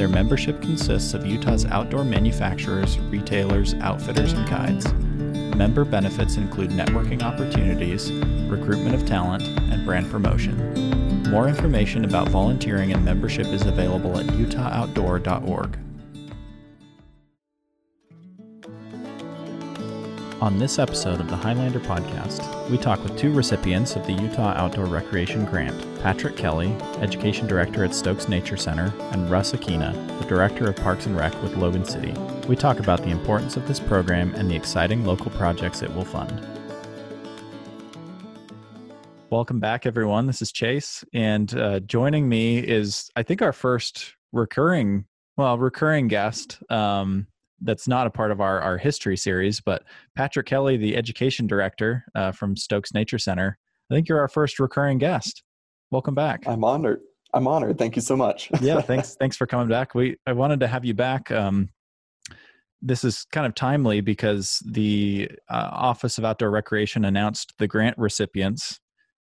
Their membership consists of Utah's outdoor manufacturers, retailers, outfitters, and guides. Member benefits include networking opportunities, recruitment of talent, and brand promotion. More information about volunteering and membership is available at utahoutdoor.org. On this episode of the Highlander podcast, we talk with two recipients of the Utah Outdoor Recreation Grant Patrick Kelly, Education Director at Stokes Nature Center, and Russ Akina, the Director of Parks and Rec with Logan City. We talk about the importance of this program and the exciting local projects it will fund. Welcome back, everyone. This is Chase, and uh, joining me is, I think, our first recurring, well, recurring guest. Um, that's not a part of our, our history series, but Patrick Kelly, the education director uh, from Stokes Nature Center. I think you're our first recurring guest. Welcome back. I'm honored. I'm honored. Thank you so much. yeah, thanks. Thanks for coming back. We I wanted to have you back. Um, this is kind of timely because the uh, Office of Outdoor Recreation announced the grant recipients,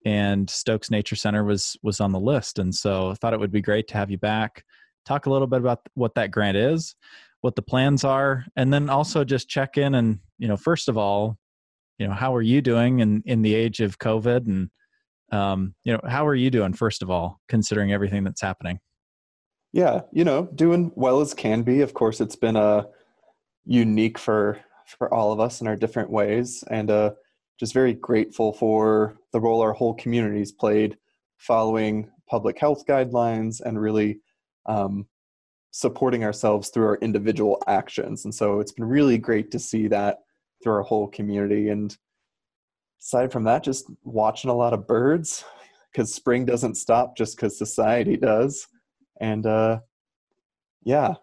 and Stokes Nature Center was was on the list, and so I thought it would be great to have you back. Talk a little bit about what that grant is, what the plans are, and then also just check in and you know, first of all, you know, how are you doing in in the age of COVID, and um, you know, how are you doing first of all, considering everything that's happening? Yeah, you know, doing well as can be. Of course, it's been a uh, unique for for all of us in our different ways, and uh, just very grateful for the role our whole community's played following public health guidelines and really um, supporting ourselves through our individual actions. And so it's been really great to see that through our whole community. And aside from that, just watching a lot of birds because spring doesn't stop just because society does. And uh, yeah,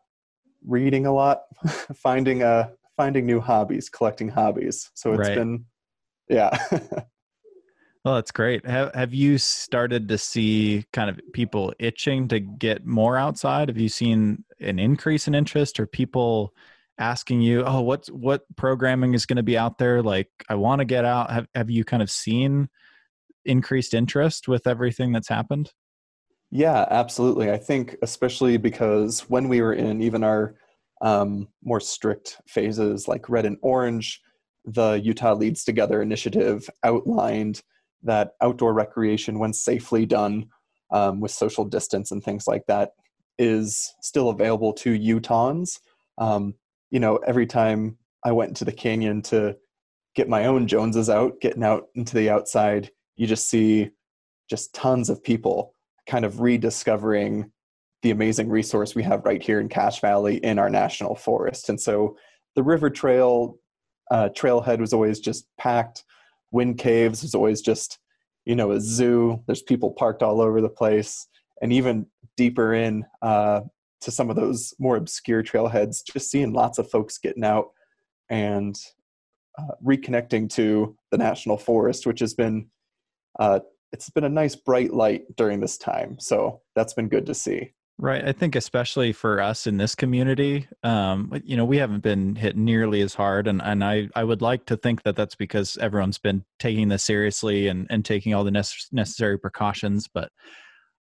reading a lot, finding uh, finding new hobbies, collecting hobbies. So it's right. been yeah. Well, that's great. Have Have you started to see kind of people itching to get more outside? Have you seen an increase in interest, or people asking you, "Oh, what's what programming is going to be out there?" Like, I want to get out. Have Have you kind of seen increased interest with everything that's happened? Yeah, absolutely. I think especially because when we were in even our um, more strict phases, like red and orange, the Utah Leads Together initiative outlined that outdoor recreation, when safely done um, with social distance and things like that, is still available to Utahns. Um, you know, every time I went to the canyon to get my own Joneses out, getting out into the outside, you just see just tons of people kind of rediscovering the amazing resource we have right here in Cache Valley in our national forest. And so the river trail uh, trailhead was always just packed Wind Caves is always just, you know, a zoo. There's people parked all over the place. And even deeper in uh, to some of those more obscure trailheads, just seeing lots of folks getting out and uh, reconnecting to the national forest, which has been, uh, it's been a nice bright light during this time. So that's been good to see. Right. I think especially for us in this community, um, you know, we haven't been hit nearly as hard, and and I I would like to think that that's because everyone's been taking this seriously and and taking all the necessary precautions. But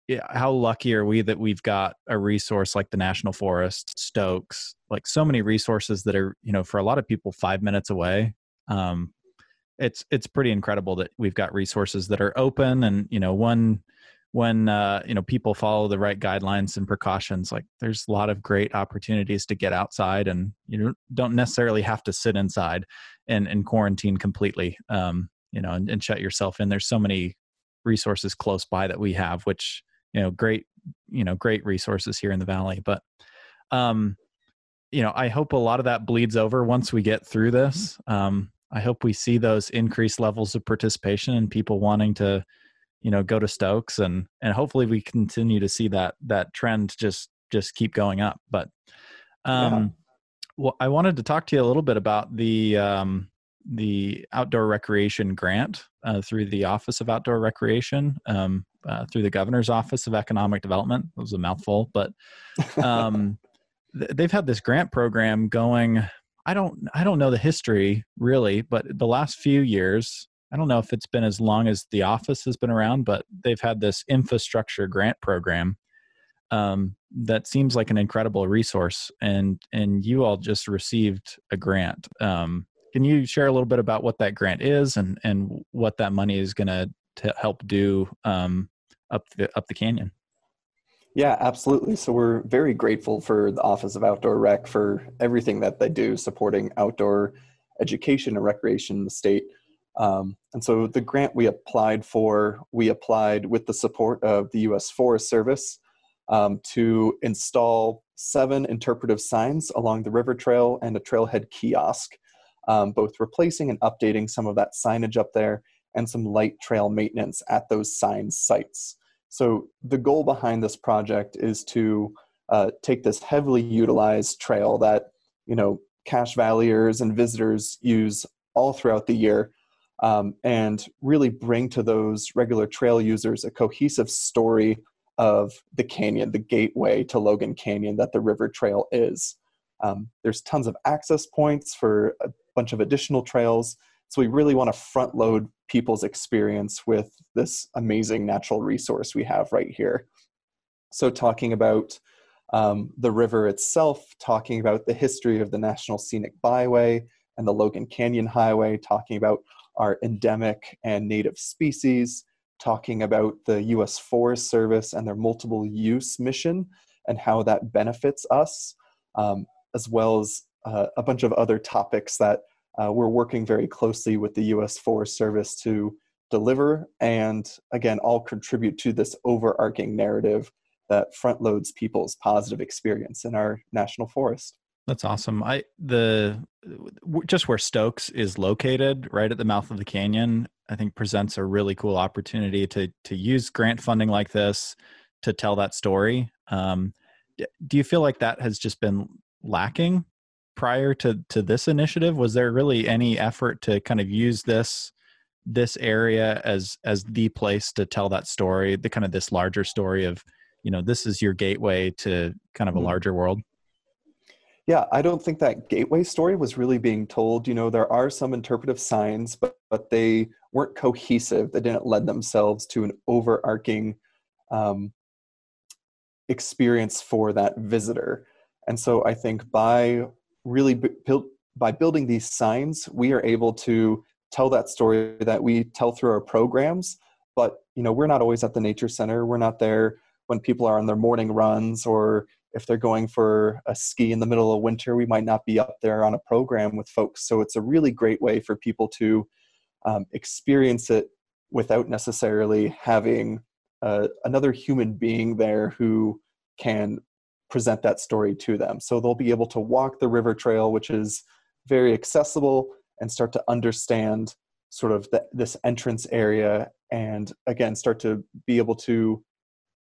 yeah, how lucky are we that we've got a resource like the National Forest, Stokes, like so many resources that are you know for a lot of people five minutes away. Um, it's it's pretty incredible that we've got resources that are open and you know one when uh, you know people follow the right guidelines and precautions like there's a lot of great opportunities to get outside and you don't necessarily have to sit inside and, and quarantine completely um, you know and, and shut yourself in. There's so many resources close by that we have which you know great you know great resources here in the valley. But um you know i hope a lot of that bleeds over once we get through this. Um i hope we see those increased levels of participation and people wanting to you know go to Stokes and and hopefully we continue to see that that trend just just keep going up. But um, well, I wanted to talk to you a little bit about the um, the outdoor recreation grant uh, through the Office of Outdoor Recreation, um, uh, through the Governor's Office of Economic Development. It was a mouthful, but um, th- they've had this grant program going. I don't I don't know the history really, but the last few years, I don't know if it's been as long as the office has been around, but they've had this infrastructure grant program um, that seems like an incredible resource. And and you all just received a grant. Um, can you share a little bit about what that grant is and and what that money is going to help do um, up the up the canyon? Yeah, absolutely. So we're very grateful for the Office of Outdoor Rec for everything that they do supporting outdoor education and recreation in the state. Um, and so the grant we applied for, we applied with the support of the U.S. Forest Service um, to install seven interpretive signs along the river trail and a trailhead kiosk, um, both replacing and updating some of that signage up there and some light trail maintenance at those sign sites. So the goal behind this project is to uh, take this heavily utilized trail that you know Cache Valleyers and visitors use all throughout the year, um, and really bring to those regular trail users a cohesive story of the canyon, the gateway to Logan Canyon that the river trail is. Um, there's tons of access points for a bunch of additional trails. So we really want to front load people's experience with this amazing natural resource we have right here. So, talking about um, the river itself, talking about the history of the National Scenic Byway and the Logan Canyon Highway, talking about our endemic and native species, talking about the US Forest Service and their multiple use mission and how that benefits us, um, as well as uh, a bunch of other topics that uh, we're working very closely with the US Forest Service to deliver and again all contribute to this overarching narrative that front loads people's positive experience in our national forest that's awesome. I the just where stokes is located right at the mouth of the canyon i think presents a really cool opportunity to to use grant funding like this to tell that story. Um, do you feel like that has just been lacking prior to to this initiative? Was there really any effort to kind of use this this area as as the place to tell that story the kind of this larger story of you know this is your gateway to kind of a mm-hmm. larger world yeah i don't think that gateway story was really being told you know there are some interpretive signs but but they weren't cohesive they didn't lend themselves to an overarching um, experience for that visitor and so i think by really built by building these signs, we are able to tell that story that we tell through our programs. But you know, we're not always at the nature center. We're not there when people are on their morning runs or if they're going for a ski in the middle of winter, we might not be up there on a program with folks. So it's a really great way for people to um, experience it without necessarily having uh, another human being there who can present that story to them. So they'll be able to walk the river trail, which is very accessible, and start to understand sort of the, this entrance area and again start to be able to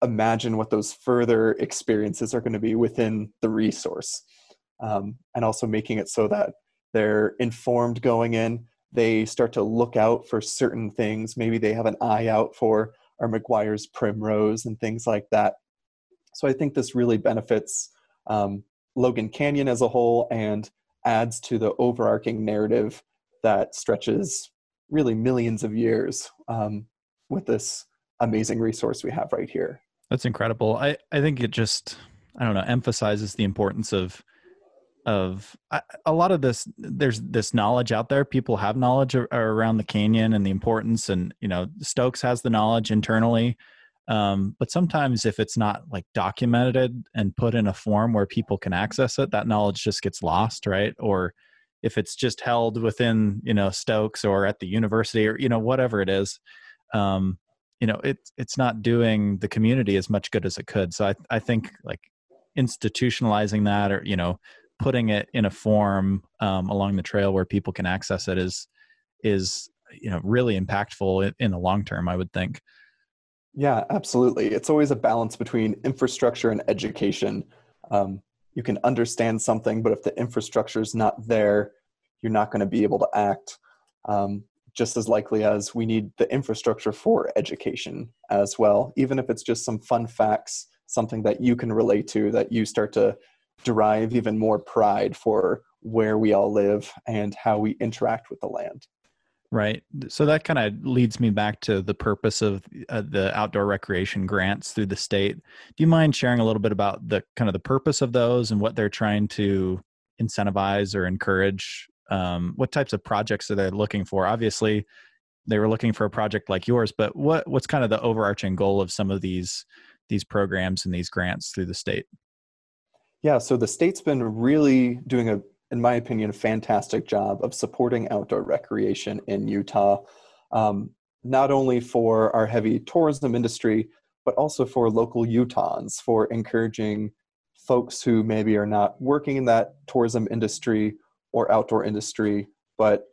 imagine what those further experiences are going to be within the resource um, and also making it so that they're informed going in. They start to look out for certain things. Maybe they have an eye out for our Maguire's primrose and things like that. So I think this really benefits um, Logan Canyon as a whole and adds to the overarching narrative that stretches really millions of years um, with this amazing resource we have right here. That's incredible. I, I think it just, I don't know, emphasizes the importance of of a lot of this there's this knowledge out there. People have knowledge around the canyon and the importance and you know stokes has the knowledge internally. Um, but sometimes if it's not like documented and put in a form where people can access it that knowledge just gets lost right? Or if it's just held within you know stokes or at the university or you know whatever it is um, you know it, it's not doing the community as much good as it could so i, I think like institutionalizing that or you know putting it in a form um, along the trail where people can access it is is you know really impactful in, in the long term i would think yeah, absolutely. It's always a balance between infrastructure and education. Um, you can understand something, but if the infrastructure is not there, you're not going to be able to act. Um, just as likely as we need the infrastructure for education as well, even if it's just some fun facts, something that you can relate to, that you start to derive even more pride for where we all live and how we interact with the land. Right. So that kind of leads me back to the purpose of uh, the outdoor recreation grants through the state. Do you mind sharing a little bit about the kind of the purpose of those and what they're trying to incentivize or encourage? Um, what types of projects are they looking for? Obviously, they were looking for a project like yours, but what what's kind of the overarching goal of some of these these programs and these grants through the state? Yeah, so the state's been really doing a in my opinion, a fantastic job of supporting outdoor recreation in Utah, um, not only for our heavy tourism industry, but also for local Utahns, for encouraging folks who maybe are not working in that tourism industry or outdoor industry, but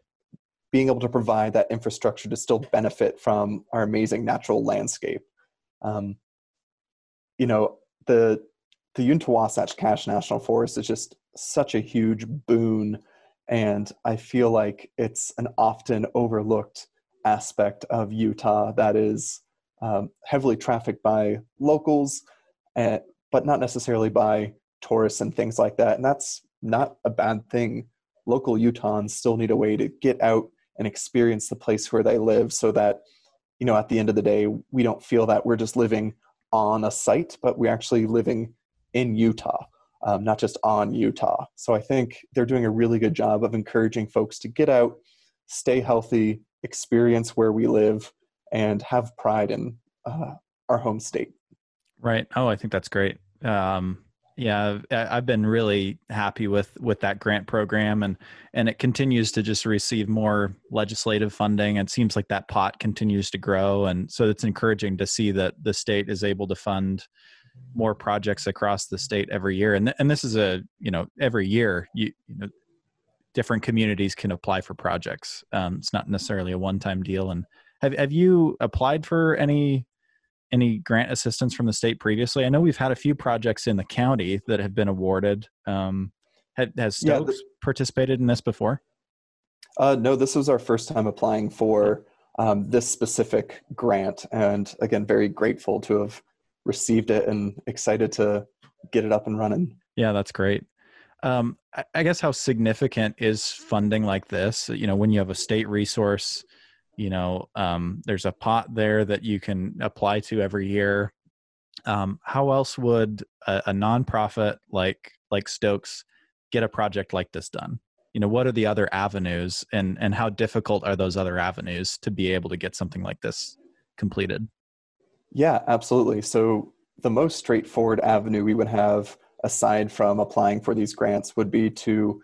being able to provide that infrastructure to still benefit from our amazing natural landscape. Um, you know, the the Uinta Cache National Forest is just such a huge boon. And I feel like it's an often overlooked aspect of Utah that is um, heavily trafficked by locals, and, eh, but not necessarily by tourists and things like that. And that's not a bad thing. Local Utahns still need a way to get out and experience the place where they live so that, you know, at the end of the day, we don't feel that we're just living on a site, but we're actually living in Utah um, not just on Utah. So I think they're doing a really good job of encouraging folks to get out, stay healthy, experience where we live, and have pride in uh, our home state. Right. Oh, I think that's great. Um, yeah, I've been really happy with with that grant program, and and it continues to just receive more legislative funding. It seems like that pot continues to grow, and so it's encouraging to see that the state is able to fund more projects across the state every year and th- and this is a you know every year you you know different communities can apply for projects um, it's not necessarily a one time deal and have have you applied for any any grant assistance from the state previously i know we've had a few projects in the county that have been awarded um, has Stokes yeah, participated in this before uh, no this was our first time applying for um, this specific grant and again very grateful to have received it and excited to get it up and running. Yeah, that's great. Um, I guess how significant is funding like this? You know, when you have a state resource, you know, um, there's a pot there that you can apply to every year. Um, how else would a, a nonprofit like like Stokes get a project like this done? You know, what are the other avenues, and and how difficult are those other avenues to be able to get something like this completed? Yeah, absolutely. So the most straightforward avenue we would have aside from applying for these grants would be to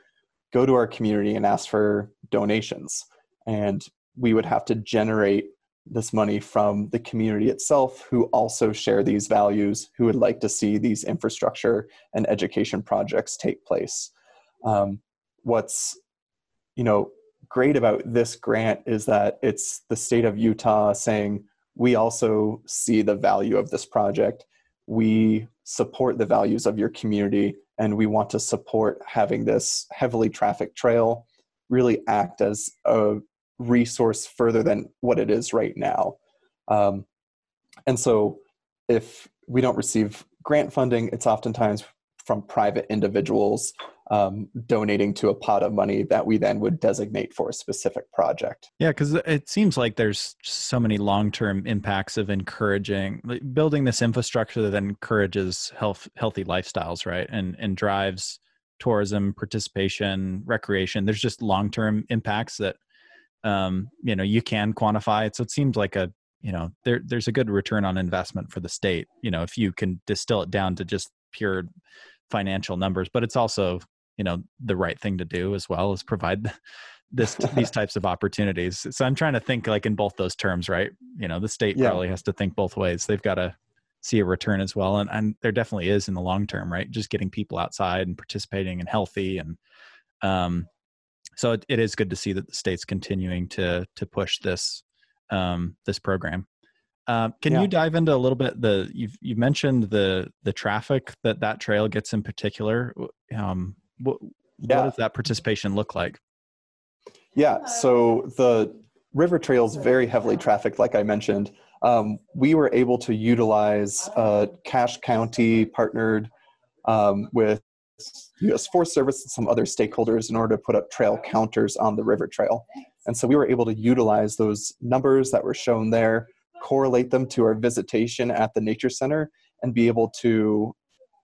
go to our community and ask for donations. And we would have to generate this money from the community itself who also share these values, who would like to see these infrastructure and education projects take place. Um, what's you know great about this grant is that it's the state of Utah saying we also see the value of this project. We support the values of your community, and we want to support having this heavily trafficked trail really act as a resource further than what it is right now. Um, and so, if we don't receive grant funding, it's oftentimes from private individuals um, donating to a pot of money that we then would designate for a specific project. Yeah, because it seems like there's so many long term impacts of encouraging building this infrastructure that encourages health, healthy lifestyles, right? And and drives tourism, participation, recreation. There's just long term impacts that um, you know you can quantify. It. So it seems like a you know there there's a good return on investment for the state. You know if you can distill it down to just pure financial numbers but it's also you know the right thing to do as well as provide this these types of opportunities so i'm trying to think like in both those terms right you know the state yeah. probably has to think both ways they've got to see a return as well and, and there definitely is in the long term right just getting people outside and participating and healthy and um so it, it is good to see that the state's continuing to to push this um this program Uh, can yeah. you dive into a little bit the you've you mentioned the the traffic that that trail gets in particular? Um, what, yeah. what does that participation look like? Yeah, so the river trail is very heavily trafficked, like I mentioned. Um, we were able to utilize uh, Cache County partnered um, with U.S. Forest Service and some other stakeholders in order to put up trail counters on the river trail. And so we were able to utilize those numbers that were shown there, correlate them to our visitation at the Nature Center, and be able to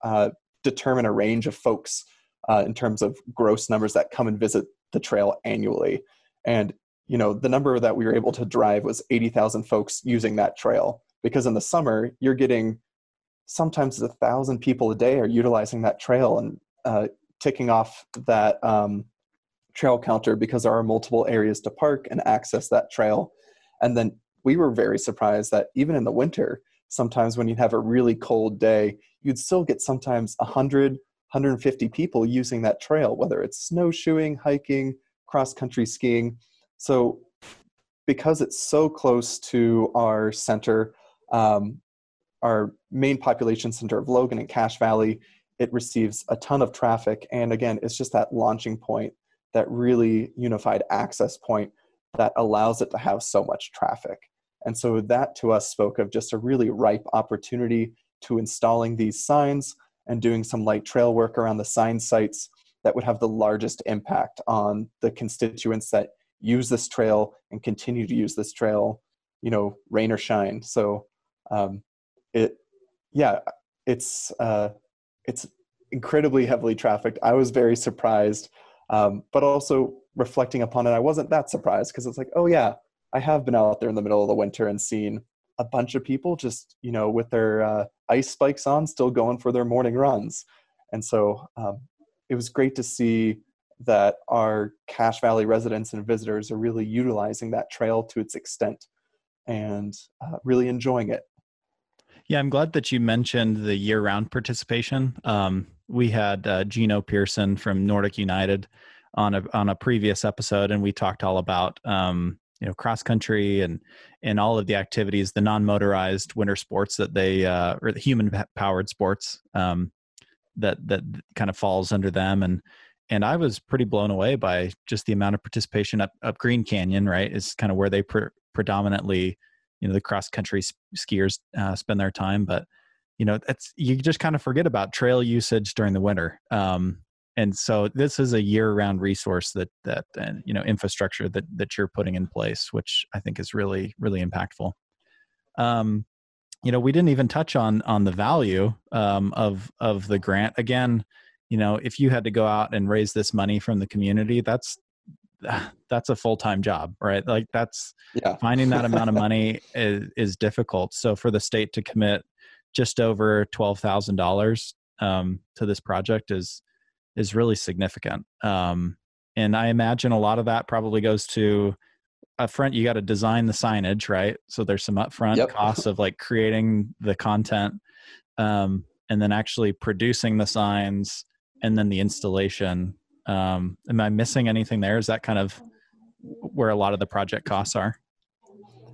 uh, determine a range of folks uh, in terms of gross numbers that come and visit the trail annually. And you know, the number that we were able to drive was 80,000 folks using that trail. Because in the summer, you're getting sometimes a thousand people a day are utilizing that trail and uh, ticking off that um, trail counter because there are multiple areas to park and access that trail. And then we were very surprised that even in the winter, sometimes when you have a really cold day, you'd still get sometimes 100, 150 people using that trail, whether it's snowshoeing, hiking, cross country skiing. So, because it's so close to our center, um, our main population center of Logan and Cache Valley, it receives a ton of traffic. And again, it's just that launching point, that really unified access point that allows it to have so much traffic. And so that to us spoke of just a really ripe opportunity to installing these signs and doing some light trail work around the sign sites that would have the largest impact on the constituents that use this trail and continue to use this trail, you know, rain or shine. So um, it, yeah, it's uh, it's incredibly heavily trafficked. I was very surprised, um, but also reflecting upon it, I wasn't that surprised because it's like, oh yeah, I have been out there in the middle of the winter and seen a bunch of people just you know with their uh, ice spikes on, still going for their morning runs, and so um, it was great to see that our Cache Valley residents and visitors are really utilizing that trail to its extent and uh, really enjoying it. Yeah, I'm glad that you mentioned the year round participation. Um, we had uh, Gino Pearson from Nordic United on a on a previous episode, and we talked all about um, you know cross country and and all of the activities, the non motorized winter sports that they uh, or the human powered sports um, that that kind of falls under them and and I was pretty blown away by just the amount of participation up, up Green Canyon. Right, is kind of where they pre- predominantly, you know, the cross country skiers uh, spend their time. But you know, that's you just kind of forget about trail usage during the winter. Um, and so this is a year-round resource that that and you know infrastructure that that you're putting in place, which I think is really really impactful. Um, you know, we didn't even touch on on the value um, of of the grant. Again, you know if you had to go out and raise this money from the community that's that's a full-time job right like that's yeah. finding that amount of money is, is difficult so for the state to commit just over $12000 um, to this project is is really significant um, and i imagine a lot of that probably goes to upfront you got to design the signage right so there's some upfront yep. costs of like creating the content um, and then actually producing the signs and then the installation. Um, am I missing anything there? Is that kind of where a lot of the project costs are?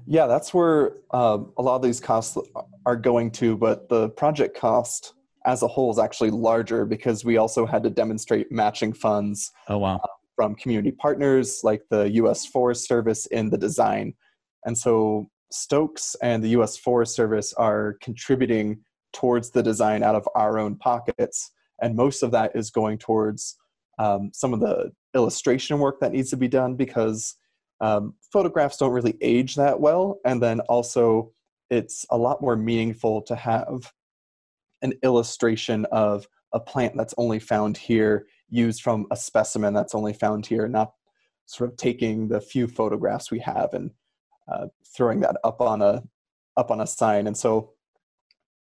Yeah, that's where uh, a lot of these costs are going to, but the project cost as a whole is actually larger because we also had to demonstrate matching funds. Oh, wow. Uh, from community partners like the U.S. Forest Service in the design. And so Stokes and the U.S. Forest Service are contributing towards the design out of our own pockets and most of that is going towards um, some of the illustration work that needs to be done because um, photographs don't really age that well. And then also it's a lot more meaningful to have an illustration of a plant that's only found here used from a specimen that's only found here not sort of taking the few photographs we have and uh, throwing that up on a up on a sign. And so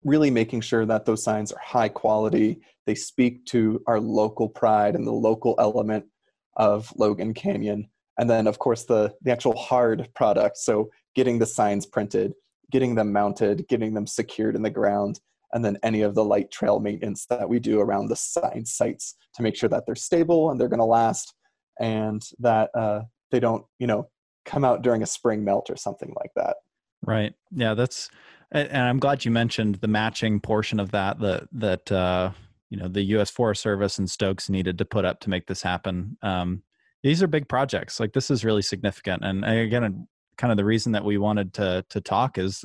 really making sure that those signs are high quality. They speak to our local pride and the local element of Logan Canyon. And then, of course, the, the actual hard product. So, getting the signs printed, getting them mounted, getting them secured in the ground, and then any of the light trail maintenance that we do around the sign sites to make sure that they're stable and they're going to last and that uh, they don't, you know, come out during a spring melt or something like that. Right. Yeah, that's and I'm glad you mentioned the matching portion of that that that uh, you know the U.S. Forest Service and Stokes needed to put up to make this happen. Um, these are big projects. Like this is really significant, and again, kind of the reason that we wanted to to talk is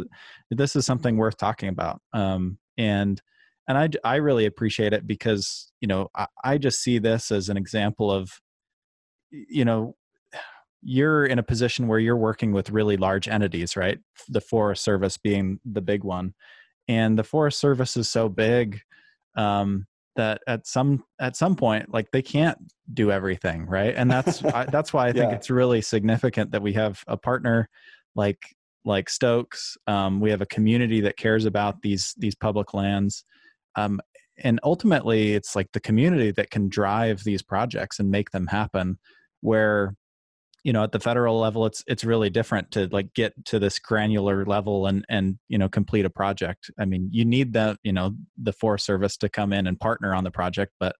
this is something worth talking about. Um, and and I I really appreciate it because you know I, I just see this as an example of you know you're in a position where you're working with really large entities, right? The Forest Service being the big one, and the Forest Service is so big um, that at some at some point, like they can't do everything, right? And that's I, that's why I think yeah. it's really significant that we have a partner like like Stokes. Um, we have a community that cares about these these public lands. Um, and ultimately it's like the community that can drive these projects and make them happen where you know at the federal level it's it's really different to like get to this granular level and and you know complete a project. I mean you need the you know the forest service to come in and partner on the project but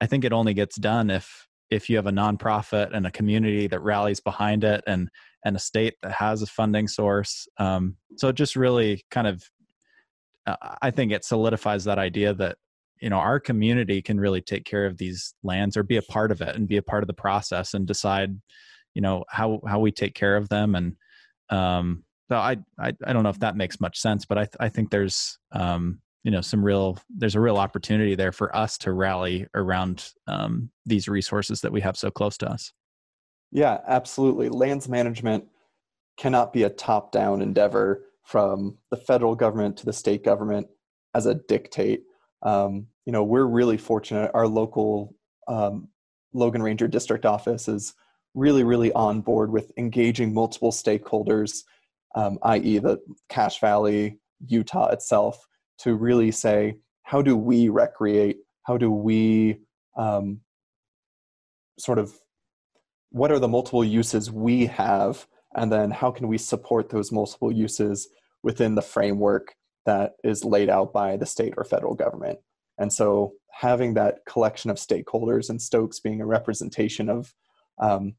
i think it only gets done if if you have a nonprofit and a community that rallies behind it and and a state that has a funding source. Um, so it just really kind of uh, i think it solidifies that idea that you know our community can really take care of these lands or be a part of it and be a part of the process and decide you know how how we take care of them. And um so I, I i don't know if that makes much sense but i i think there's um you know some real there's a real opportunity there for us to rally around um these resources that we have so close to us. Yeah absolutely. Lands management cannot be a top down endeavor from the federal government to the state government as a dictate. Um, you know we're really fortunate. Our local um, logan ranger district office is really, really on board with engaging multiple stakeholders, um, i.e., the Cache Valley, Utah itself, to really say, how do we recreate? How do we um, sort of, what are the multiple uses we have? And then how can we support those multiple uses within the framework that is laid out by the state or federal government? And so having that collection of stakeholders and Stokes being a representation of um,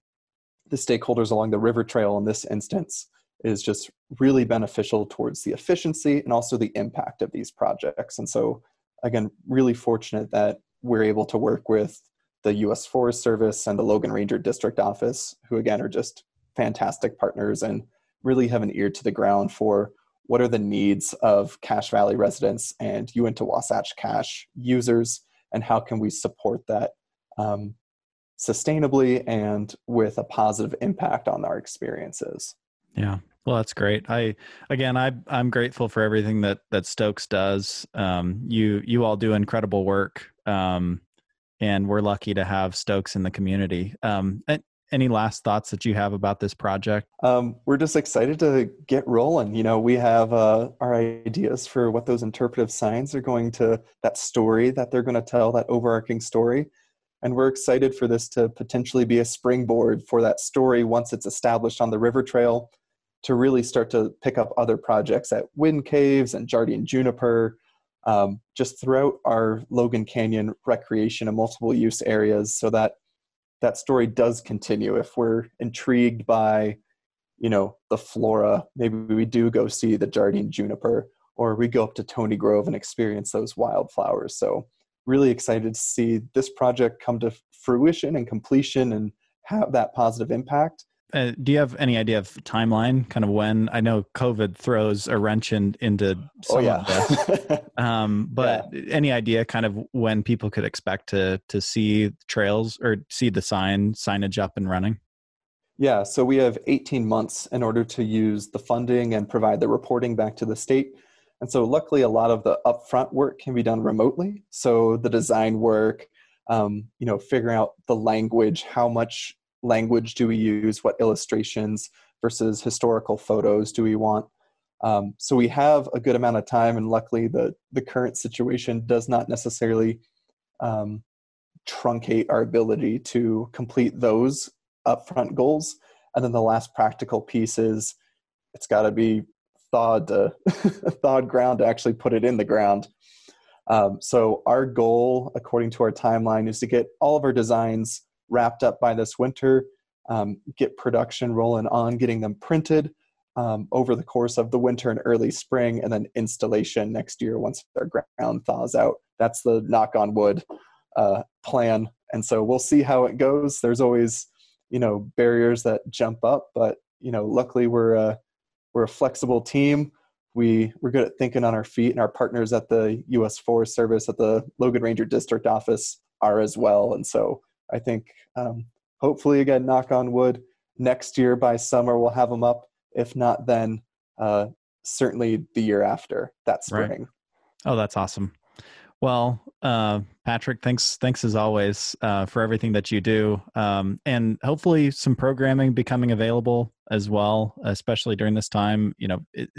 the stakeholders along the river trail in this instance is just really beneficial towards the efficiency and also the impact of these projects. And so, again, really fortunate that we're able to work with the US Forest Service and the Logan Ranger District Office, who again are just fantastic partners and really have an ear to the ground for what are the needs of Cache Valley residents and Uinta Wasatch Cache users, and how can we support that um, sustainably and with a positive impact on our experiences. Yeah. Well, that's great. I again, I I'm grateful for everything that that Stokes does. Um, you you all do incredible work, um, and we're lucky to have Stokes in the community. Um, any last thoughts that you have about this project? Um, we're just excited to get rolling. You know, we have uh, our ideas for what those interpretive signs are going to that story that they're going to tell, that overarching story and we're excited for this to potentially be a springboard for that story once it's established on the river trail to really start to pick up other projects at Wind Caves and Jardine Juniper, um, just throughout our Logan Canyon recreation and multiple use areas so that that story does continue. If we're intrigued by, you know, the flora, maybe we do go see the Jardine Juniper or we go up to Tony Grove and experience those wildflowers. So really excited to see this project come to fruition and completion and have that positive impact. Uh, do you have any idea of timeline, kind of when? I know COVID throws a wrench in, into some oh, yeah. of this, um, but yeah. any idea, kind of when people could expect to to see trails or see the sign signage up and running? Yeah, so we have 18 months in order to use the funding and provide the reporting back to the state. And so, luckily, a lot of the upfront work can be done remotely. So, the design work, um, you know, figuring out the language, how much language do we use, what illustrations versus historical photos do we want. Um, so, we have a good amount of time, and luckily, the, the current situation does not necessarily um, truncate our ability to complete those upfront goals. And then the last practical piece is it's got to be thawed uh, thawed ground to actually put it in the ground. Um, so our goal, according to our timeline, is to get all of our designs wrapped up by this winter, um, get production rolling on, getting them printed, um, over the course of the winter and early spring, and then installation next year once our ground thaws out. That's the knock on wood uh, plan. And so we'll see how it goes. There's always, you know, barriers that jump up, but you know, luckily we're a we're a flexible team. We we're good at thinking on our feet, and our partners at the U.S. Forest Service at the Logan Ranger District Office are as well. And so I think um, hopefully, again, knock on wood, next year by summer we'll have them up. If not, then uh, certainly the year after that spring. Right. Oh, that's awesome. Well, uh, Patrick, thanks, thanks as always uh, for everything that you do, um, and hopefully some programming becoming available as well, especially during this time. You know, it,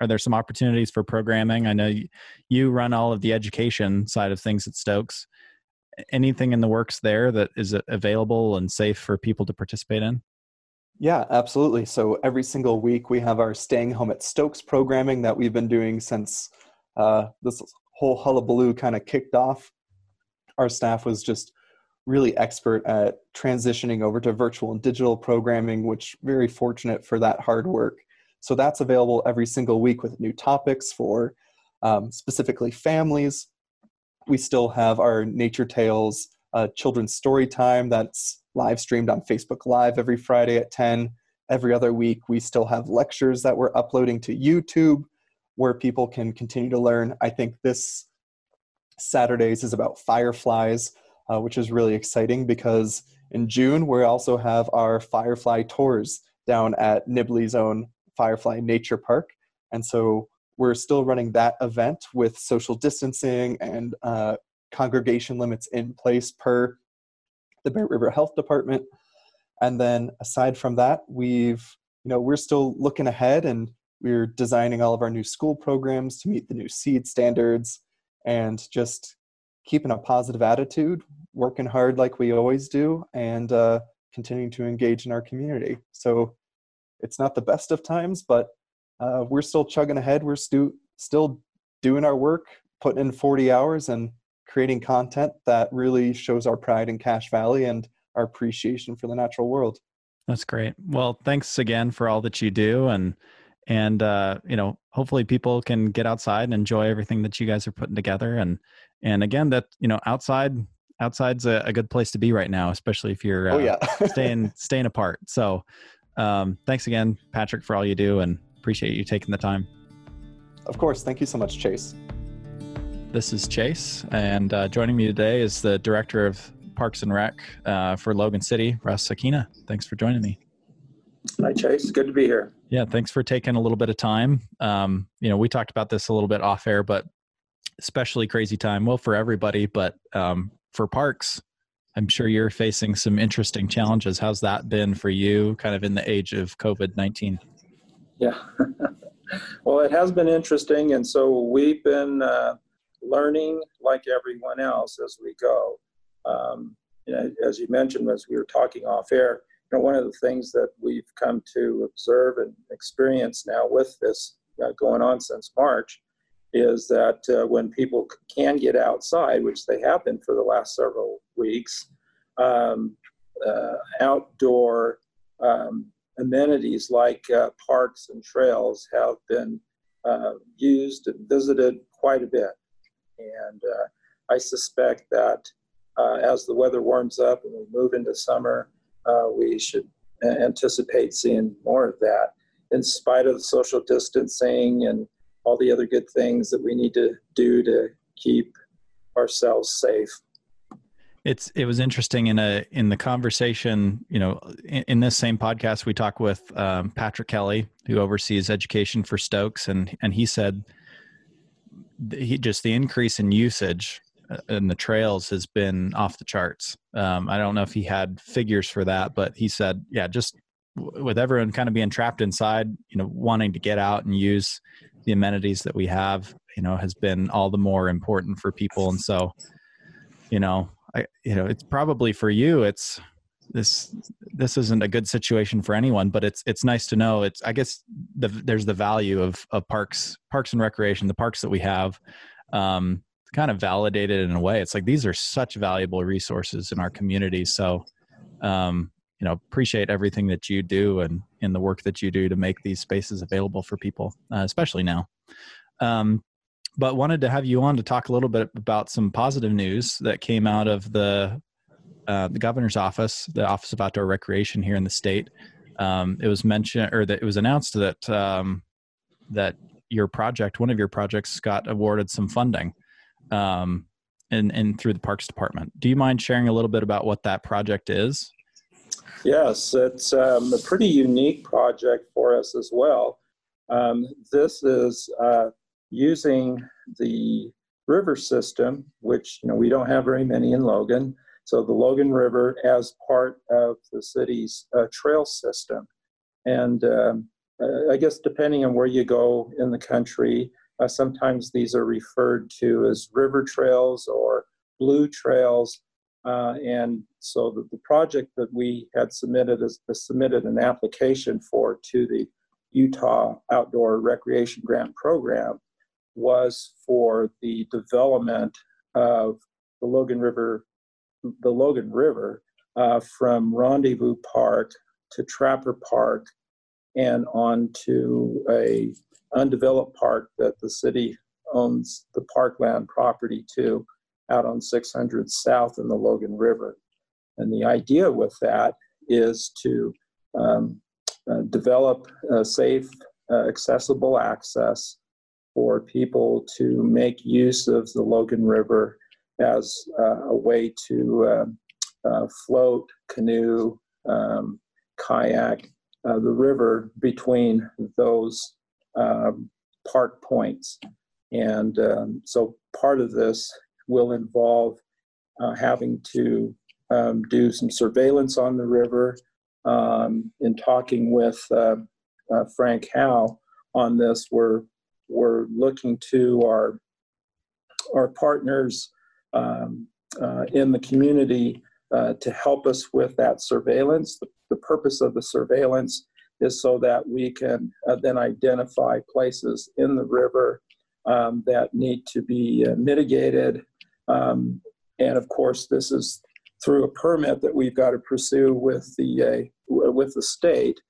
are there some opportunities for programming? I know you, you run all of the education side of things at Stokes. Anything in the works there that is available and safe for people to participate in? Yeah, absolutely. So every single week we have our staying home at Stokes programming that we've been doing since uh, this whole hullabaloo kind of kicked off, our staff was just really expert at transitioning over to virtual and digital programming, which very fortunate for that hard work. So that's available every single week with new topics for um, specifically families. We still have our Nature Tales uh, children's story time that's live streamed on Facebook Live every Friday at 10. Every other week, we still have lectures that we're uploading to YouTube where people can continue to learn. I think this Saturdays is about fireflies, uh, which is really exciting because in June we also have our firefly tours down at Nibley's own Firefly Nature Park. And so we're still running that event with social distancing and uh, congregation limits in place per the Bear River Health Department. And then aside from that, we've, you know, we're still looking ahead and we're designing all of our new school programs to meet the new seed standards and just keeping a positive attitude, working hard like we always do, and uh, continuing to engage in our community. So it's not the best of times, but uh, we're still chugging ahead. We're stu- still doing our work, putting in 40 hours, and creating content that really shows our pride in Cache Valley and our appreciation for the natural world. That's great. Well, thanks again for all that you do and and uh, you know hopefully people can get outside and enjoy everything that you guys are putting together and and again that you know outside outside's a, a good place to be right now especially if you're oh, uh, oh, yeah. staying staying apart. So um, thanks again patrick for all you do and appreciate you taking the time. Of course. Thank you so much chase. This is chase and uh, joining me today is the director of parks and rec uh, for logan city russ akina thanks for joining me Hi, Chase. Good to be here. Yeah, thanks for taking a little bit of time. Um, you know, we talked about this a little bit off air, but especially crazy time. Well, for everybody, but um, for parks, I'm sure you're facing some interesting challenges. How's that been for you, kind of in the age of COVID 19? Yeah. well, it has been interesting. And so we've been uh, learning like everyone else as we go. Um, you know, as you mentioned, as we were talking off air, know, one of the things that we've come to observe and experience now with this uh, going on since March is that uh, when people can get outside, which they have been for the last several weeks, um, uh, outdoor um, amenities like uh, parks and trails have been uh, used and visited quite a bit. And uh, I suspect that as the weather warms up and we move into summer, uh, we should anticipate seeing more of that in spite of social distancing and all the other good things that we need to do to keep ourselves safe. It's it was interesting in a in the conversation you know in, in this same podcast we talked with um, patrick kelly who oversees education for stokes and and he said he just the increase in usage and the trails has been off the charts. Um, I don't know if he had figures for that, but he said, yeah, just with everyone kind of being trapped inside, you know, wanting to get out and use the amenities that we have, you know, has been all the more important for people. And so, you know, I, you know, it's probably for you, it's this, this isn't a good situation for anyone, but it's, it's nice to know it's, I guess the, there's the value of, of parks, parks and recreation, the parks that we have, um, kind of validated in a way. It's like these are such valuable resources in our community. So, um, you know appreciate everything that you do and in the work that you do to make these spaces available for people, uh, especially now. Um, but wanted to have you on to talk a little bit about some positive news that came out of the uh, the governor's office, the Office of Outdoor Recreation here in the state. Um, it was mentioned or that it was announced that um, that your project, one of your projects, got awarded some funding, um, and and through the Parks Department. Do you mind sharing a little bit about what that project is? Yes, it's um, a pretty unique project for us as well. Um, this is uh, using the river system, which you know we don't have very many in Logan. So the Logan River as part of the city's uh, trail system, and um, uh, I guess depending on where you go in the country, uh, sometimes these are referred to as river trails or blue trails. Uh, and so the, the, project that we had submitted is submitted an application for to the Utah Outdoor Recreation Grant Program was for the development of the Logan River, the Logan River uh, from Rendezvous Park to Trapper Park and on to a undeveloped park that the city owns the parkland property to out on 600 South in the Logan River. And the idea with that is to um, uh, develop safe, uh, accessible access for people to make use of the Logan River as uh, a way to um, uh, float, canoe, um, kayak uh, the river between those um, park points. And um, so part of this will involve uh, having to um, do some surveillance on the river. Um, in talking with uh, uh, Frank Howe on this, we're we're looking to our our partners um, uh, in the community uh, to help us with that surveillance. The, the, purpose of the surveillance is so that we can uh, then identify places in the river um, that need to be uh, mitigated um, and of course, this is through a permit that we've got to pursue with the uh, with the state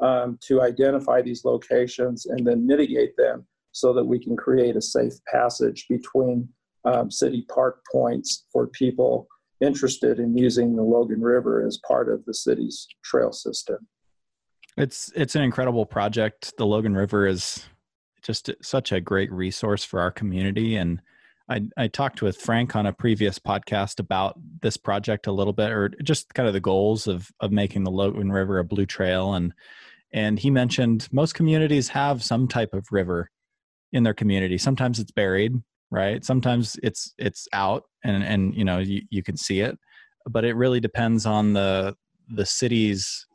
um, to identify these locations and then mitigate them so that we can create a safe passage between um, city park points for people interested in using the Logan River as part of the city's trail system. It's it's an incredible project. The Logan River is just such a great resource for our community and I, I talked with Frank on a previous podcast about this project a little bit, or just kind of the goals of of making the Logan River a blue trail, and and he mentioned most communities have some type of river in their community. Sometimes it's buried, right? Sometimes it's it's out, and and you know you, you can see it, but it really depends on the the city's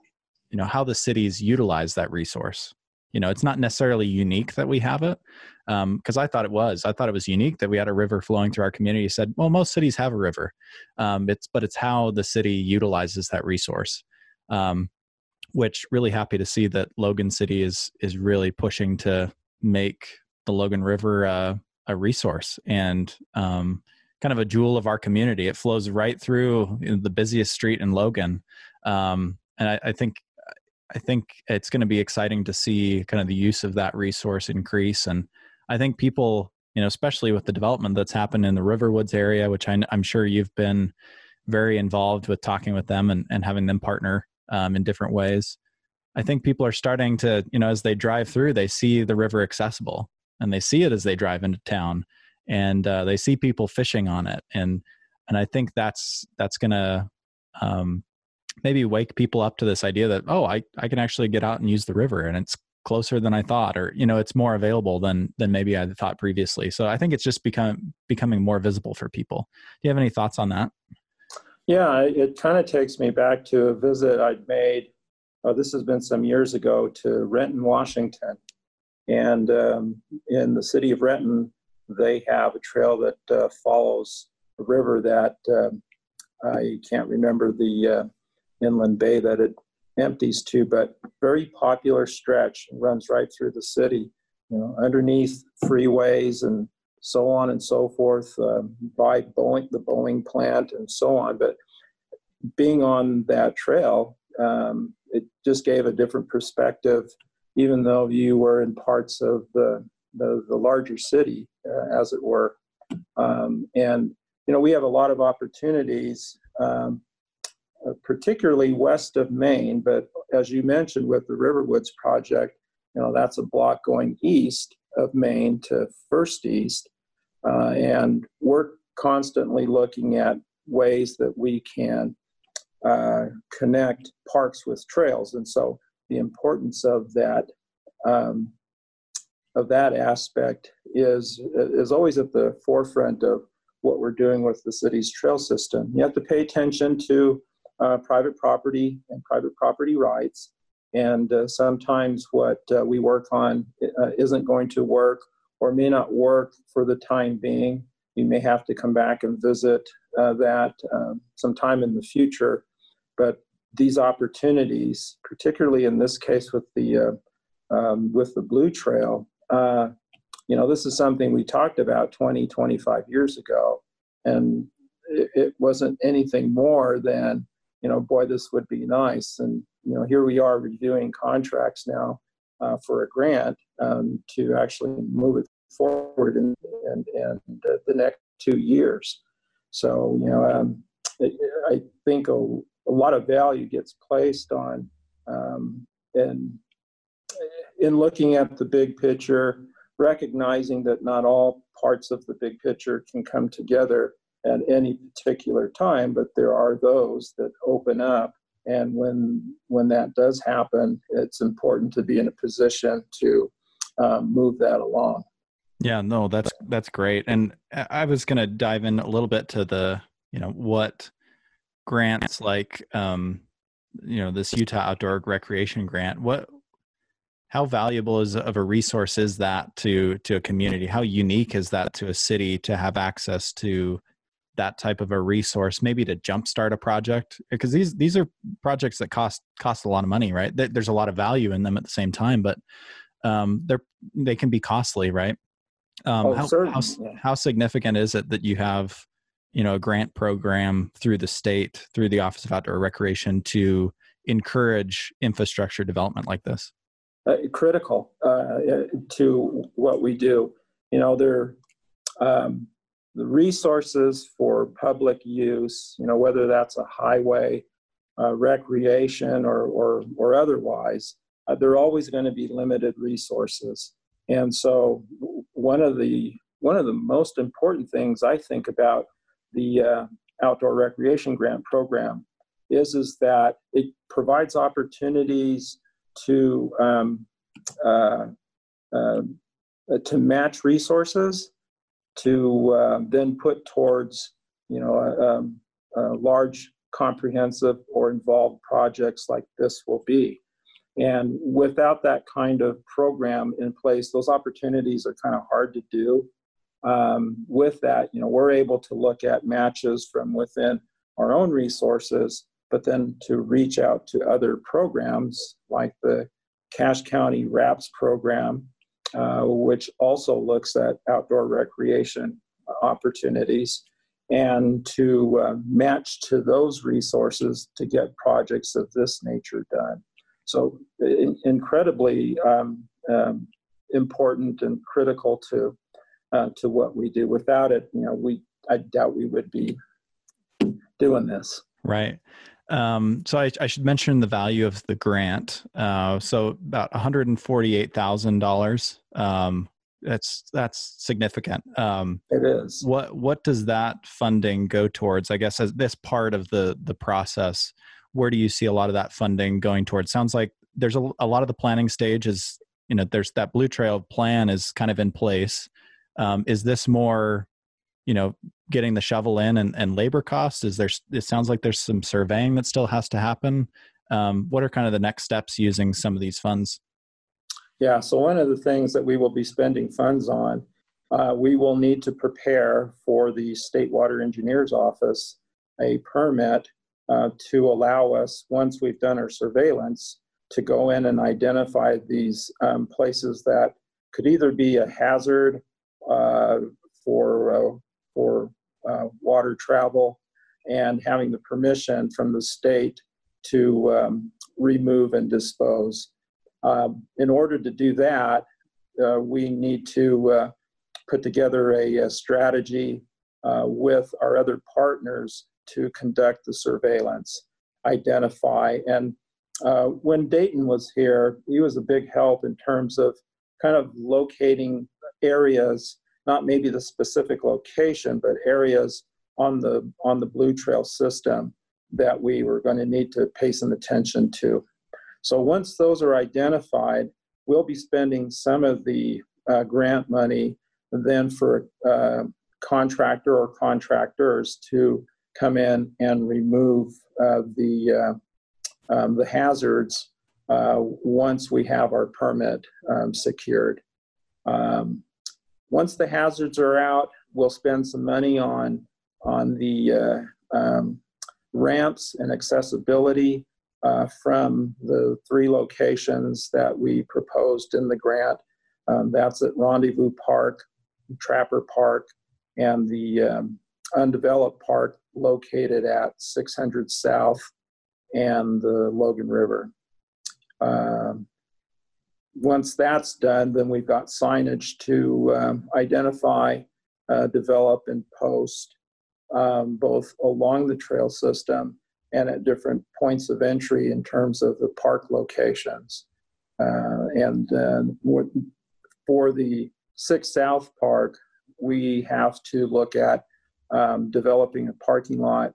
you know how the cities utilize that resource. You know it's not necessarily unique that we have it because um, i thought it was. I thought it was unique that we had a river flowing through our community. Said well most cities have a river. Um, it's but it's how the city utilizes that resource um, which really happy to see that logan city is is really pushing to make the logan river uh, a resource and um, kind of a jewel of our community. It flows right through the busiest street in logan um, and I, I think I think it's going to be exciting to see kind of the use of that resource increase. And I think people, you know, especially with the development that's happened in the Riverwoods area, which I, am sure you've been very involved with talking with them and, and having them partner um, in different ways. I think people are starting to, you know, as they drive through, they see the river accessible and they see it as they drive into town and uh, they see people fishing on it. And, and I think that's, that's going to, um, maybe wake people up to this idea that oh i i can actually get out and use the river and it's closer than i thought or you know it's more available than than maybe i thought previously. So i think it's just become becoming more visible for people. Do you have any thoughts on that? Yeah it kind of takes me back to a visit i'd made oh, this has been some years ago to renton washington. And um, in the city of renton they have a trail that uh, follows a river that um, i can't remember the uh, inland bay that it empties to, but very popular stretch runs right through the city, you know, underneath freeways and so on and so forth, uh, by Boeing, the Boeing plant and so on. But being on that trail, um, it just gave a different perspective, even though you were in parts of the the, the larger city, uh, as it were. Um, and you know, we have a lot of opportunities, um, uh, particularly west of Main. But as you mentioned, with the Riverwoods project, you know, that's a block going east of Main to First East, uh, and we're constantly looking at ways that we can uh, connect parks with trails. And so the importance of that um, of that aspect is is always at the forefront of what we're doing with the city's trail system. You have to pay attention to uh, private property and private property rights. And uh, sometimes what uh, we work on uh, isn't going to work or may not work for the time being. We may have to come back and visit uh, that um, sometime in the future. But these opportunities, particularly in this case with the uh, um, with the Blue Trail, you know, this is something we talked about 20, 25 years ago, and it, it, wasn't anything more than, you know, boy, this would be nice. And, you know, here we are reviewing contracts now uh, for a grant um, to actually move it forward in, in, in the, the next two years. So, you know, um, it, I think a, a, lot of value gets placed on um, in, in looking at the big picture, recognizing that not all parts of the big picture can come together at any particular time, but there are those that open up. And when when that does happen, it's important to be in a position to um, move that along. Yeah, no, that's that's great. And I was going to dive in a little bit to the, you know, what grants like um you know, this Utah Outdoor Recreation Grant, what how valuable is of a resource is that to to a community how unique is that to a city to have access to that type of a resource maybe to jumpstart a project because these these are projects that cost cost a lot of money right? There's a lot of value in them at the same time but um, they're they can be costly right? Um, oh, how, how, how significant is it that you have you know a grant program through the state through the office of outdoor recreation to encourage infrastructure development like this? Uh, critical uh, to what we do. You know, they're um, the resources for public use. You know, whether that's a highway, uh, recreation, or or or otherwise, uh, they're always going to be limited resources. And so, one of the one of the most important things I think about the uh, outdoor recreation grant program is is that it provides opportunities to um, uh, uh, to match resources to uh, then put towards you know um, large comprehensive or involved projects like this will be. And without that kind of program in place those opportunities are kind of hard to do. Um, with that you know we're able to look at matches from within our own resources but then to reach out to other programs like the Cache County RAPS program, uh, which also looks at outdoor recreation opportunities, and to uh, match to those resources to get projects of this nature done. So, in- incredibly um, um, important and critical to uh, to what we do. Without it, you know, we I doubt we would be doing this. Right. Um, so I, I, should mention the value of the grant. Uh, so about one hundred and forty-eight thousand um, dollars. That's that's significant. Um, it is. What what does that funding go towards? I guess as this part of the the process, where do you see a lot of that funding going towards? Sounds like there's a, a lot of the planning stage is you know there's that blue trail plan is kind of in place. Um, is this more you know getting the shovel in and, and labor costs? Is there it sounds like there's some surveying that still has to happen. Um, what are kind of the next steps using some of these funds? Yeah so one of the things that we will be spending funds on uh, we will need to prepare for the state water engineers office a permit uh, to allow us once we've done our surveillance to go in and identify these um, places that could either be a hazard uh, for uh, for uh, water travel and having the permission from the state to um, remove and dispose. Um, in order to do that, uh, we need to uh, put together a, a strategy uh, with our other partners to conduct the surveillance, identify, and uh, when Dayton was here, he was a big help in terms of kind of locating areas, not maybe the specific location, but areas on the on the Blue Trail system that we were going to need to pay some attention to. So once those are identified, we'll be spending some of the uh, grant money then for a uh, contractor or contractors to come in and remove uh, the uh, um, the hazards uh, once we have our permit um, secured. Um, once the hazards are out, we'll spend some money on on the uh, um, ramps and accessibility uh, from the three locations that we proposed in the grant. Um, that's at Rendezvous Park, Trapper Park, and the um, undeveloped park located at 600 South and the Logan River. Um, once that's done, then we've got signage to um, identify, uh, develop, and post um, both along the trail system and at different points of entry in terms of the park locations. Uh, and uh, for the Six South Park, we have to look at um, developing a parking lot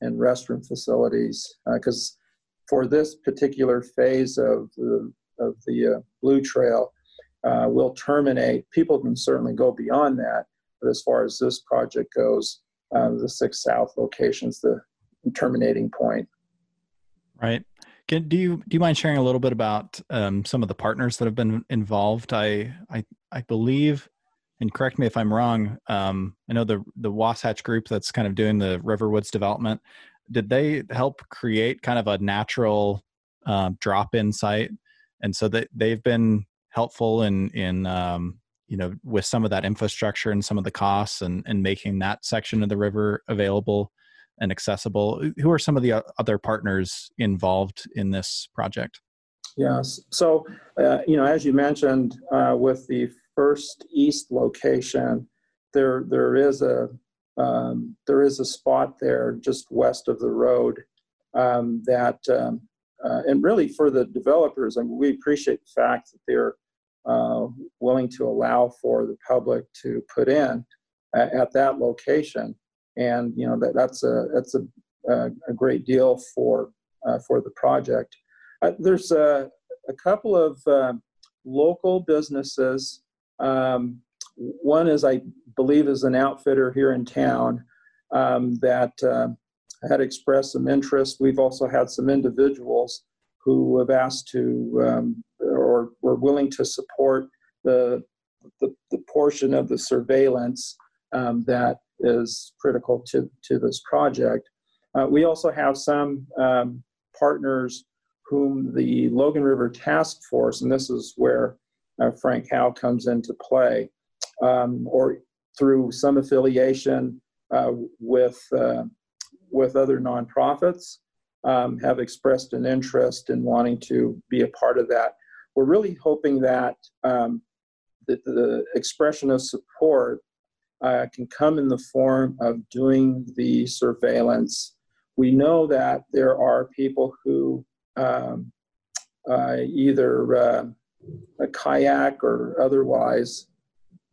and restroom facilities because uh, for this particular phase of the of the uh, Blue Trail, uh, will terminate. People can certainly go beyond that, but as far as this project goes, uh, the six south locations the terminating point. Right. Can, do you do you mind sharing a little bit about um, some of the partners that have been involved? I I I believe, and correct me if I'm wrong. Um, I know the the Wasatch Group that's kind of doing the Riverwoods development. Did they help create kind of a natural uh, drop-in site, and so that they've been helpful in in um, you know with some of that infrastructure and some of the costs and and making that section of the river available and accessible. Who are some of the other partners involved in this project? Yes. So uh, you know as you mentioned uh, with the first east location there there is a um, there is a spot there just west of the road um, that um, uh, and really for the developers I mean, we appreciate the fact that they're uh, willing to allow for the public to put in at, at that location. And you know that that's a that's a, a great deal for uh, for the project. Uh, there's a, a, couple of uh, local businesses. Um, one is, I believe, is an outfitter here in town um, that uh, had expressed some interest. We've also had some individuals who have asked to um, or were willing to support the, the, the portion of the surveillance um, that is critical to, to this project. Uh, we also have some um, partners whom the Logan River Task Force, and this is where uh, Frank Howe comes into play, um, or through some affiliation uh, with, uh, with other nonprofits, um, have expressed an interest in wanting to be a part of that we're really hoping that um, that the expression of support uh, can come in the form of doing the surveillance. We know that there are people who um, uh, either uh, a kayak or otherwise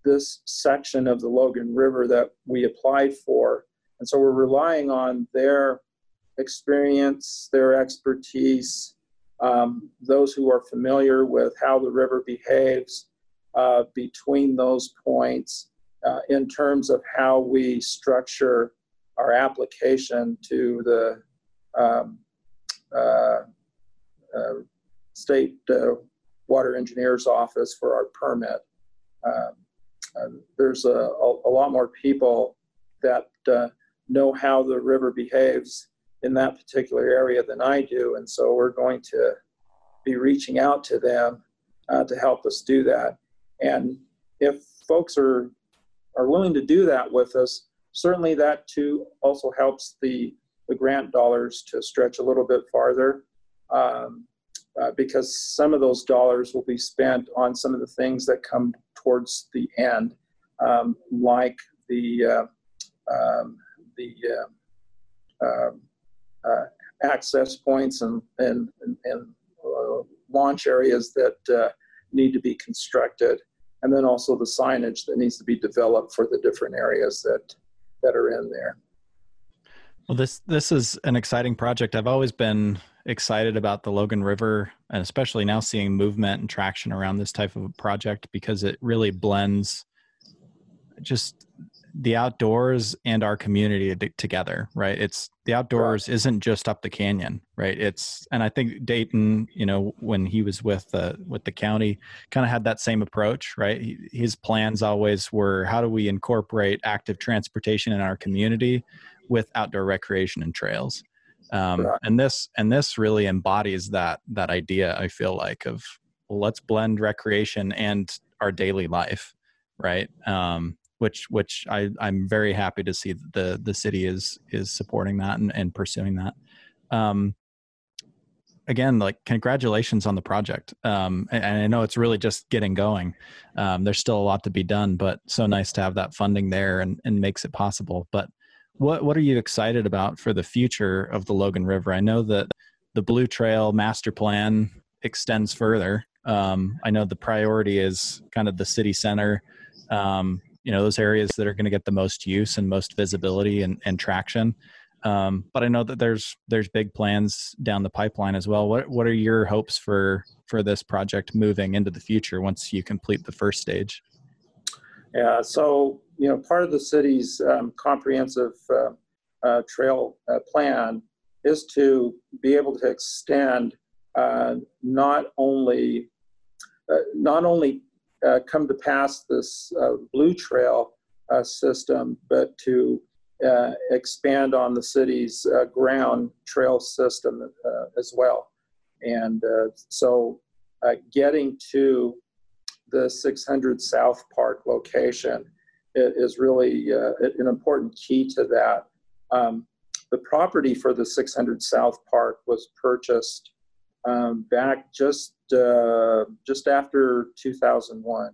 this section of the Logan River that we applied for. And so we're relying on their experience, their expertise, um, those who are familiar with how the river behaves uh, between those points uh, in terms of how we structure our application to the um, uh, uh state uh, water engineer's office for our permit. Um, uh, there's a, a, a, lot more people that know how the river behaves in that particular area than I do. And so we're going to be reaching out to them uh, to help us do that. And if folks are, are willing to do that with us, certainly that too also helps the the grant dollars to stretch a little bit farther. Um, uh, because some of those dollars will be spent on some of the things that come towards the end, um, like the uh, um, the uh, um, uh access points and and and, and uh, launch areas that uh, need to be constructed, and then also the signage that needs to be developed for the different areas that that are in there. Well, this this is an exciting project. I've always been excited about the Logan River, and especially now seeing movement and traction around this type of project because it really blends just the outdoors and our community together right? It's the outdoors right. isn't just up the canyon right? It's and i think dayton you know when he was with the with the county kind of had that same approach right? He, his plans always were how do we incorporate active transportation in our community with outdoor recreation and trails? Um, right. and this and this really embodies that that idea i feel like of well, let's blend recreation and our daily life right? Um, which which I, i'm very happy to see that the the city is is supporting that and, and pursuing that um, again like congratulations on the project um, and, and, i know it's really just getting going um, there's still a lot to be done but so nice to have that funding there and, and makes it possible but what what are you excited about for the future of the Logan River? I know that the Blue Trail master plan extends further. Um, I know the priority is kind of the city center. Um, you know those areas that are going to get the most use and most visibility and, and traction. Um, but I know that there's there's big plans down the pipeline as well. What what are your hopes for for this project moving into the future once you complete the first stage? Yeah, so you know, part of the city's um, comprehensive uh, uh, trail uh, plan is to be able to extend uh, not only uh, not only uh, come to pass this uh, blue trail uh, system, but to uh, expand on the city's ground trail system as well. And so, getting to the 600 South Park location is really uh, an important key to that. Um, the property for the 600 South Park was purchased um, back just uh, just after 2001,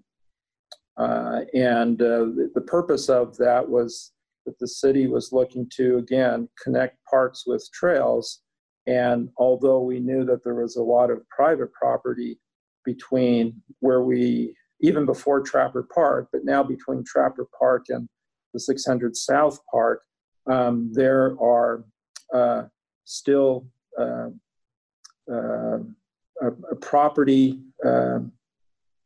uh, and uh, the, the, purpose of that was that the city was looking to again connect parks with trails. And although we knew that there was a lot of private property between where we even before Trapper Park, but now between Trapper Park and the 600 South Park, um, there are uh, still uh, uh, a, a property um,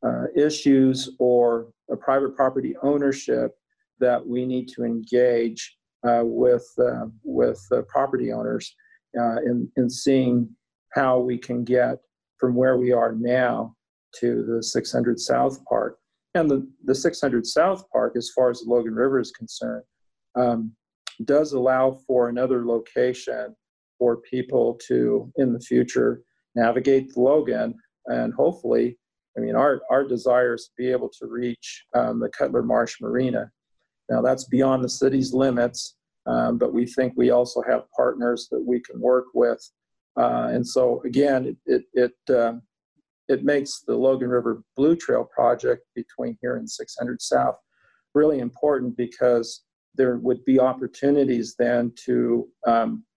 uh, issues or a private property ownership that we need to engage uh, with uh, with property owners in in seeing how we can get from where we are now to the 600 South Park. And the, the 600 South Park, as far as the Logan River is concerned, um, does allow for another location for people to, in the future, navigate the Logan and hopefully, I mean, our, our desire is to be able to reach um, the Cutler Marsh Marina. Now, that's beyond the city's limits, um, but we think we also have partners that we can work with. Uh, and so, again, it, it, it um, it makes the Logan River Blue Trail project between here and 600 South really important because there would be opportunities then to um, uh,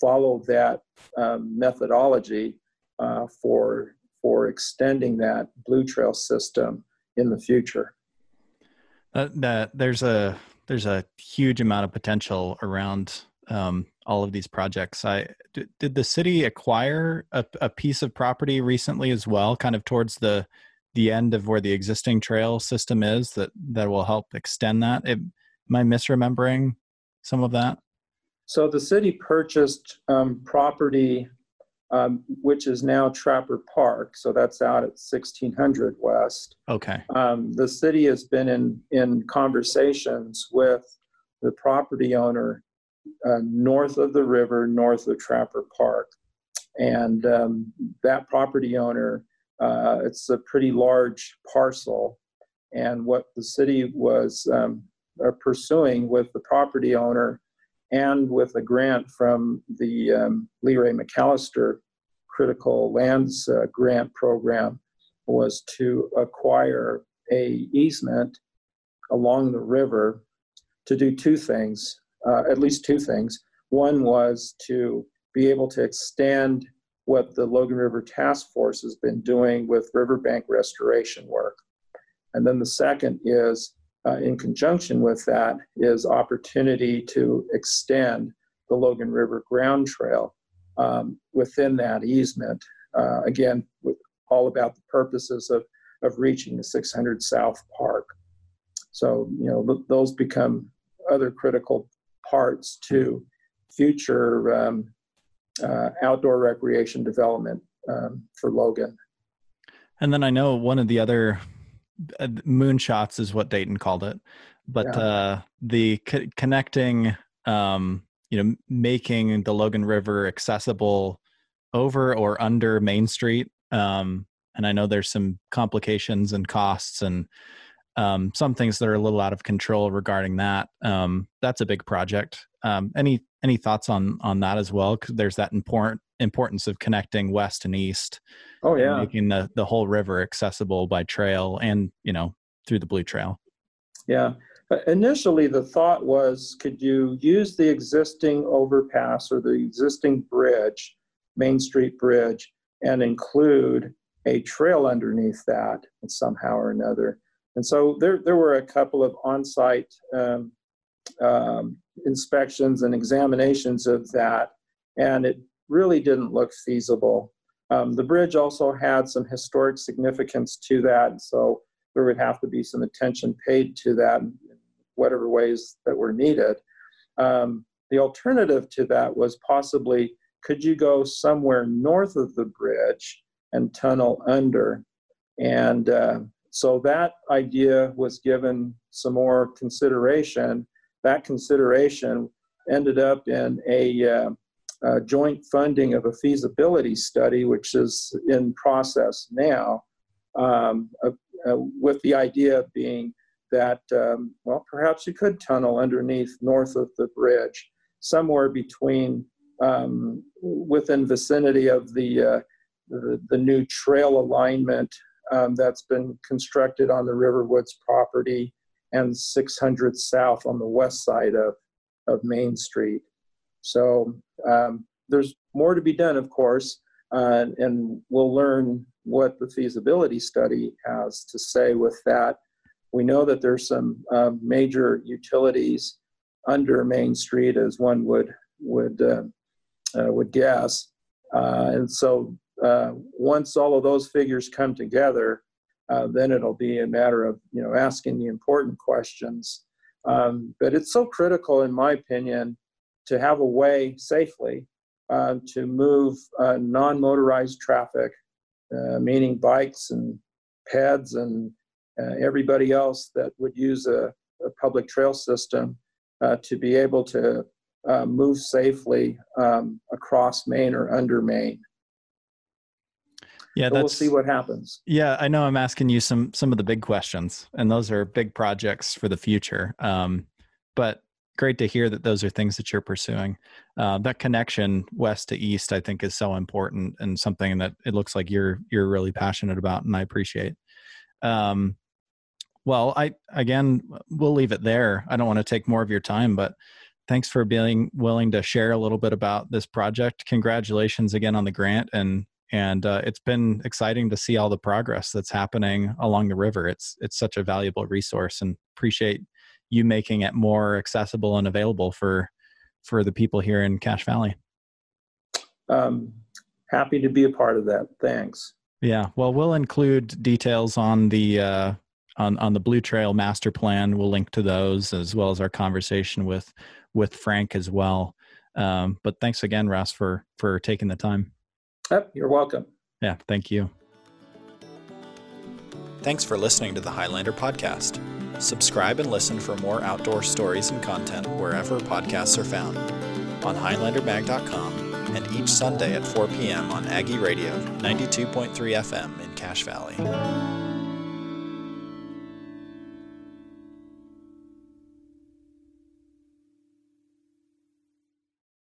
follow that um, methodology uh, for for extending that blue trail system in the future. Uh, that there's a there's a huge amount of potential around um, all of these projects. I did, did the city acquire a, a, piece of property recently as well, kind of towards the the end of where the existing trail system is that that will help extend that. It, am I misremembering some of that? So the city purchased um, property, um, which is now Trapper Park. So that's out at 1600 West. Okay. Um, the city has been in in conversations with the property owner uh, north of the river, north of Trapper Park. And um, that property owner, uh, it's a pretty large parcel. And what the city was um, uh, pursuing with the property owner and with a grant from the um, LeRay McAllister Critical Lands uh, Grant Program, was to acquire a easement along the river to do two things, uh, at least two things. One was to be able to extend what the Logan River Task Force has been doing with riverbank restoration work. And then the second is, uh, in conjunction with that, is opportunity to extend the Logan River Ground Trail um, within that easement. Uh, again, with all about the purposes of, of reaching the 600 South Park. So, you know, th- those become other critical parts to future um, uh, outdoor recreation development um, for Logan. And then I know one of the other uh, moonshots is what Dayton called it, but yeah. uh, the co- connecting, um, you know, making the Logan River accessible over or under Main Street. Um, and I know there's some complications and costs and um, some things that are a little out of control regarding that. Um, that's a big project. Um, any any thoughts on on that as well? Because there's that important importance of connecting west and east. Oh yeah, making the the whole river accessible by trail and you know through the Blue Trail. Yeah. Initially, the thought was, could you use the existing overpass or the existing bridge, Main Street Bridge, and include a trail underneath that somehow or another? And so there, there were a couple of on-site um, um, inspections and examinations of that, and it really didn't look feasible. Um, the bridge also had some historic significance to that, so there would have to be some attention paid to that in whatever ways that were needed. Um, the alternative to that was possibly could you go somewhere north of the bridge and tunnel under? And uh, so that idea was given some more consideration. That consideration ended up in a, uh, a joint funding of a feasibility study, which is in process now, um, uh, uh, with the idea being that, um, well, perhaps you could tunnel underneath north of the bridge, somewhere between, um, within vicinity of the, uh, the, the new trail alignment um, that's been constructed on the Riverwoods property and 600 South on the west side of, of Main Street. So um, there's more to be done, of course, uh, and we'll learn what the feasibility study has to say with that. We know that there's some uh, major utilities under Main Street, as one would would uh, uh would guess, uh, and so uh, once all of those figures come together, then it'll be a matter of you know asking the important questions. Um, but it's so critical, in my opinion, to have a way safely uh, to move uh, non-motorized traffic, uh, meaning bikes and pads and uh, everybody else that would use a, a public trail system to be able to move safely um, across Main or under Main Yeah, so we'll see what happens. Yeah, I know I'm asking you some some of the big questions, and those are big projects for the future. Um, but great to hear that those are things that you're pursuing. Uh, that connection west to east, I think, is so important and something that it looks like you're you're really passionate about, and I appreciate. Um, well, I again, we'll leave it there. I don't want to take more of your time, but thanks for being willing to share a little bit about this project. Congratulations again on the grant, and and uh, it's been exciting to see all the progress that's happening along the river. It's it's such a valuable resource, and appreciate you making it more accessible and available for for the people here in Cache Valley. Um, happy to be a part of that. Thanks. Yeah, well, we'll include details on the uh, on on the Blue Trail Master Plan. We'll link to those as well as our conversation with with Frank as well. Um, but thanks again, Russ, for for taking the time. Yep, you're welcome. Yeah, thank you. Thanks for listening to the Highlander Podcast. Subscribe and listen for more outdoor stories and content wherever podcasts are found on HighlanderMag.com and each Sunday at 4 p.m. on Aggie Radio 92.3 FM in Cache Valley.